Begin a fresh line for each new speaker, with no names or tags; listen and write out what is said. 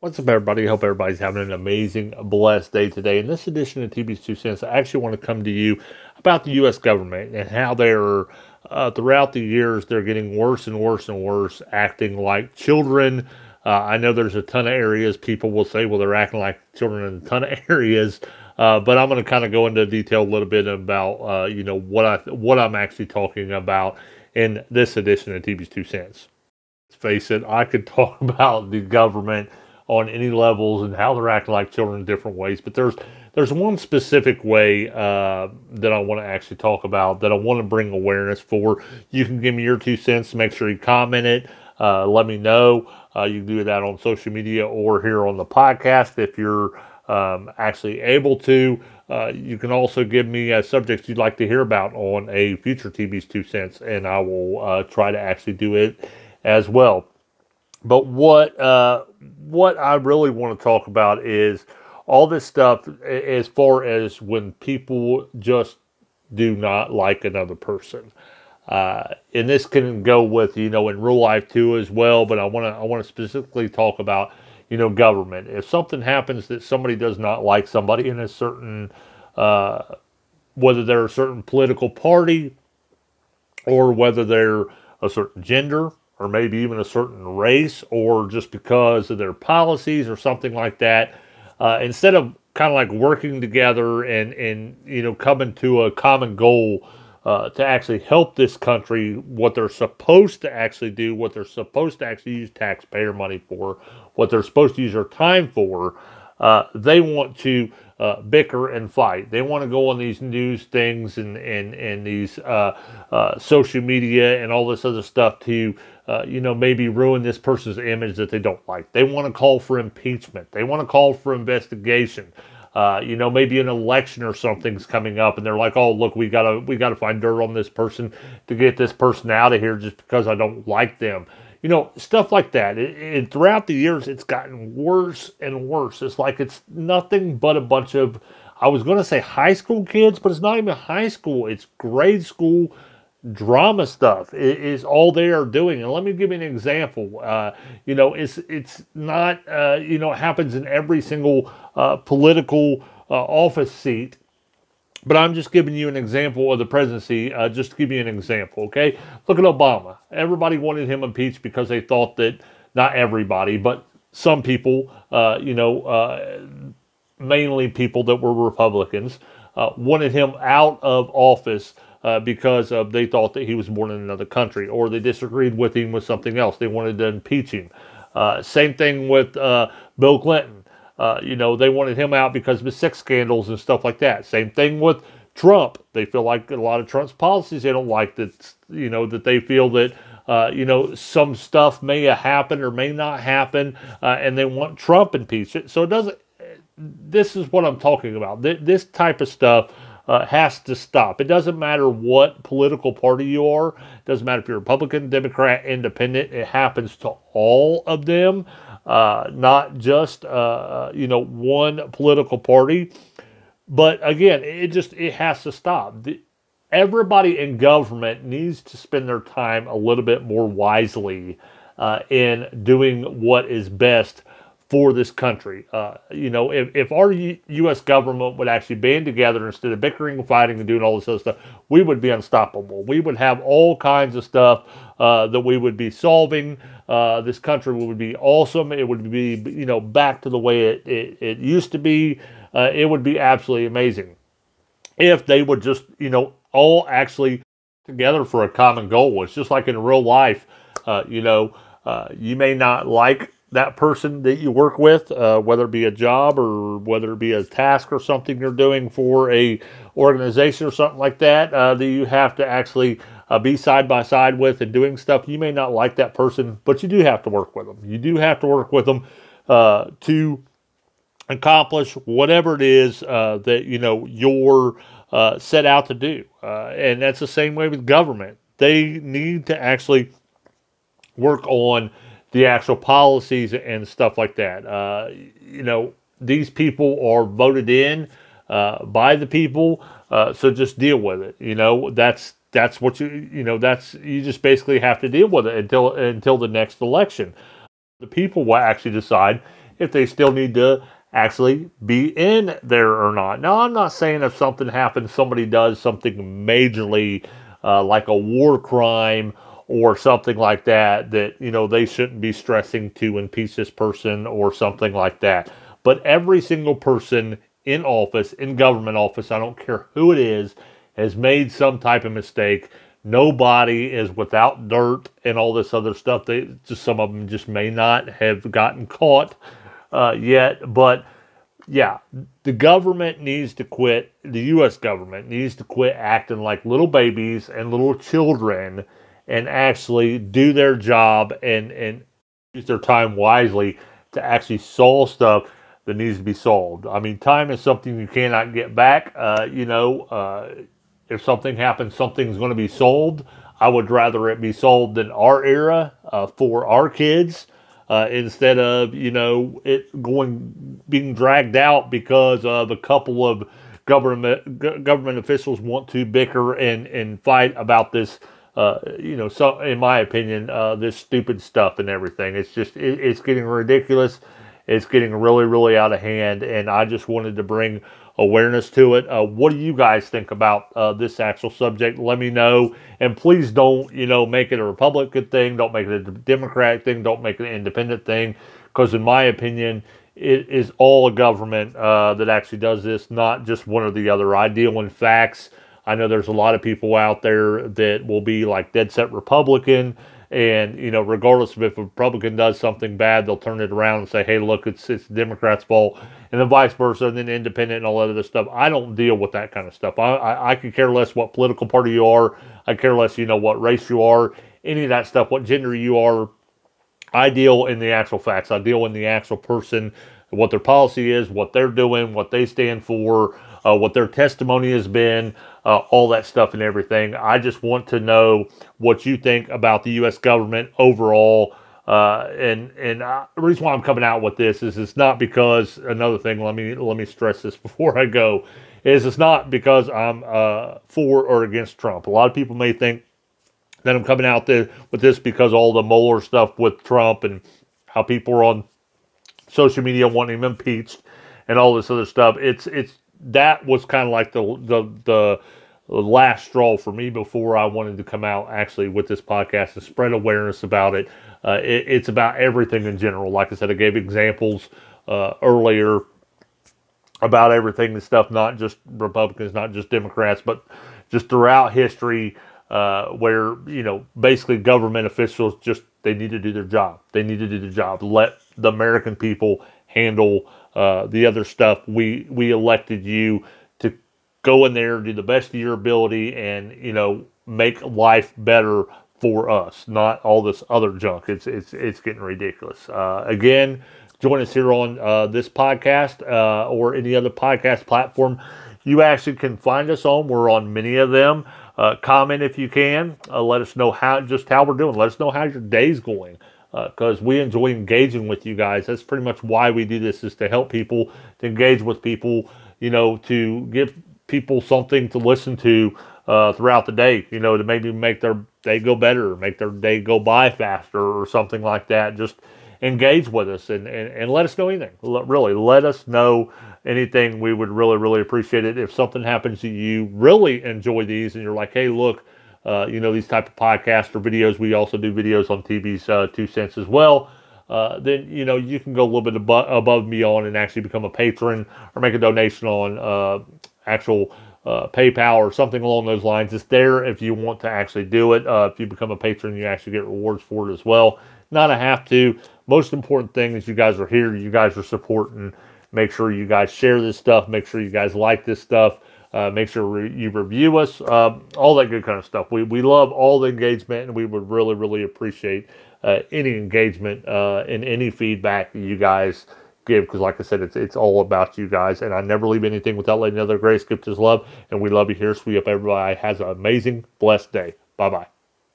What's up, everybody? Hope everybody's having an amazing, blessed day today. In this edition of TB's Two Cents, I actually want to come to you about the U.S. government and how they're, uh, throughout the years, they're getting worse and worse and worse, acting like children. Uh, I know there's a ton of areas people will say, well, they're acting like children in a ton of areas. Uh, but I'm going to kind of go into detail a little bit about, uh, you know, what I what I'm actually talking about in this edition of TB's Two Cents. Let's face it, I could talk about the government on any levels and how they're acting like children in different ways. But there's there's one specific way uh, that I want to actually talk about that I want to bring awareness for. You can give me your two cents. Make sure you comment it. Uh, let me know. Uh, you can do that on social media or here on the podcast if you're um, actually able to. Uh, you can also give me uh, subjects you'd like to hear about on a future TB's Two Cents, and I will uh, try to actually do it as well. But what uh, what I really want to talk about is all this stuff as far as when people just do not like another person. Uh, and this can go with you know in real life too as well. But I want to I want to specifically talk about you know government. If something happens that somebody does not like somebody in a certain uh, whether they're a certain political party or whether they're a certain gender or maybe even a certain race or just because of their policies or something like that. Uh, instead of kind of like working together and, and you know coming to a common goal uh, to actually help this country, what they're supposed to actually do, what they're supposed to actually use taxpayer money for, what they're supposed to use their time for, uh, they want to uh, bicker and fight. They want to go on these news things and and and these uh, uh, social media and all this other stuff to uh, you know maybe ruin this person's image that they don't like. They want to call for impeachment. They want to call for investigation. Uh, you know, maybe an election or something's coming up, and they're like, "Oh, look, we gotta we gotta find dirt on this person to get this person out of here just because I don't like them." you know, stuff like that. It, throughout the years, it's gotten worse and worse. It's like it's nothing but a bunch of, I was going to say high school kids, but it's not even high school. It's grade school drama stuff is, all they are doing. And let me give you an example. Uh, you know, it's it's not uh, you know it happens in every single uh, political uh, office seat but I'm just giving you an example of the presidency, uh, just to give you an example, okay? Look at Obama. Everybody wanted him impeached because they thought that, not everybody, but some people, uh, you know, mainly people that were Republicans, wanted him out of office uh, because of they thought that he was born in another country or they disagreed with him with something else. They wanted to impeach him. Uh, same thing with Bill Clinton. Uh, you know, they wanted him out because of his sex scandals and stuff like that. Same thing with Trump. They feel like a lot of Trump's policies they don't like that, you know, that they feel that, uh, you know, some stuff may happen or may not happen, uh, and they want Trump impeached. So it doesn't, this is what I'm talking about. This type of stuff uh, has to stop. It doesn't matter what political party you are. It doesn't matter if you're Republican, Democrat, Independent. It happens to all of them, uh, not just uh, you know one political party. But again, it just it has to stop. The, everybody in government needs to spend their time a little bit more wisely uh, in doing what is best for this country. Uh, you know, if, if our U- U.S. government would actually band together instead of bickering, and fighting, and doing all this other stuff, we would be unstoppable. We would have all kinds of stuff uh, that we would be solving. Uh, this country would be awesome. It would be, you know, back to the way it, it, it used to be. Uh, it would be absolutely amazing if they would just, you know, all actually together for a common goal. It's just like in real life, uh, you know, uh, you may not like that person that you work with, uh, whether it be a job or whether it be a task or something you're doing for a organization or something like that, uh, that you have to actually uh, be side by side with and doing stuff. You may not like that person, but you do have to work with them. You do have to work with them uh, to accomplish whatever it is uh, that you know you're uh, set out to do. and that's the same way with government. They need to actually work on the actual policies and stuff like that. Uh, you know, these people are voted in uh, by the people, uh, so just deal with it. You know, that's that's what you you know that's you just basically have to deal with it until until the next election. The people will actually decide if they still need to actually be in there or not. Now, I'm not saying if something happens, somebody does something majorly uh, like a war crime or something like that, that, you know, they shouldn't be stressing to impeach this person or something like that. But every single person in office, in government office, I don't care who it is, has made some type of mistake. Nobody is without dirt and all this other stuff. They just some of them just may not have gotten caught uh, yet, but yeah, the government needs to quit. The U.S. government needs to quit acting like little babies and little children, and actually do their job and and use their time wisely to actually solve stuff that needs to be solved. I mean, time is something you cannot get back. Uh, you know, uh, if something happens, something's going to be solved. I would rather it be solved in our era uh, for our kids uh, instead of you know it going being dragged out because of a couple of government government officials want to bicker and and fight about this. Uh, you know, so in my opinion, uh, this stupid stuff and everything. It's just it, it's getting ridiculous. It's getting really, really out of hand, and I just wanted to bring awareness to it. Uh, what do you guys think about uh, this actual subject? Let me know. And please don't, you know, make it a Republican thing. Don't make it a Democratic thing. Don't make it an independent thing. Because in my opinion, it is all a government uh, that actually does this, not just one or the other. I deal in facts. I know there's a lot of people out there that will be like dead set Republican and you know, regardless of if a Republican does something bad, they'll turn it around and say, "Hey, look, it's it's the Democrats' fault," and then vice versa, and then independent and all that other stuff. I don't deal with that kind of stuff. I I, I could care less what political party you are. I care less, you know, what race you are, any of that stuff, what gender you are. I deal in the actual facts. I deal in the actual person, what their policy is, what they're doing, what they stand for, uh, what their testimony has been, uh, all that stuff and everything. I just want to know what you think about the U.S. government overall. Uh, and and uh, the reason why I'm coming out with this is it's not because another thing. Let me let me stress this before I go. Is it's not because I'm uh, for or against Trump. A lot of people may think that I'm coming out there with this because all the Mueller stuff with Trump and how people are on social media wanting him impeached and all this other stuff. It's it's that was kind of like the, the the last straw for me before I wanted to come out actually with this podcast and spread awareness about it. Uh, it it's about everything in general. Like I said, I gave examples uh, earlier about everything and stuff, not just Republicans, not just Democrats, but just throughout history, uh, where you know basically government officials just they need to do their job. They need to do their job. Let the American people handle uh, the other stuff. We we elected you to go in there, do the best of your ability, and you know make life better for us, not all this other junk. It's it's it's getting ridiculous. Uh, again, join us here on uh, this podcast uh, or any other podcast platform you actually can find us on. We're on many of them. Uh, comment if you can. Uh, let us know how just how we're doing. Let us know how your day's going because uh, we enjoy engaging with you guys. That's pretty much why we do this is to help people, to engage with people, you know, to give people something to listen to uh, throughout the day, you know, to maybe make their day go better, make their day go by faster or something like that. Just engage with us and, and, and let us know anything. Really, let us know anything. We would really, really appreciate it. If something happens to you, really enjoy these and you're like, hey, look, uh, you know, these type of podcasts or videos. We also do videos on TB's uh, Two Cents as well. Uh, then you know you can go a little bit above, above me on and actually become a patron or make a donation on uh, actual uh, PayPal or something along those lines. It's there if you want to actually do it. Uh, if you become a patron, you actually get rewards for it as well. Not a have to. Most important thing is you guys are here. You guys are supporting. Make sure you guys share this stuff. Make sure you guys like this stuff. Uh, make sure re- you review us, uh, all that good kind of stuff. We, we love all the engagement, and we would really, really appreciate uh, any engagement uh, and any feedback you guys give. Because, like I said, it's it's all about you guys, and I never leave anything without letting other grace gift his love. And we love you here. So we hope everybody has an amazing, blessed day. Bye bye.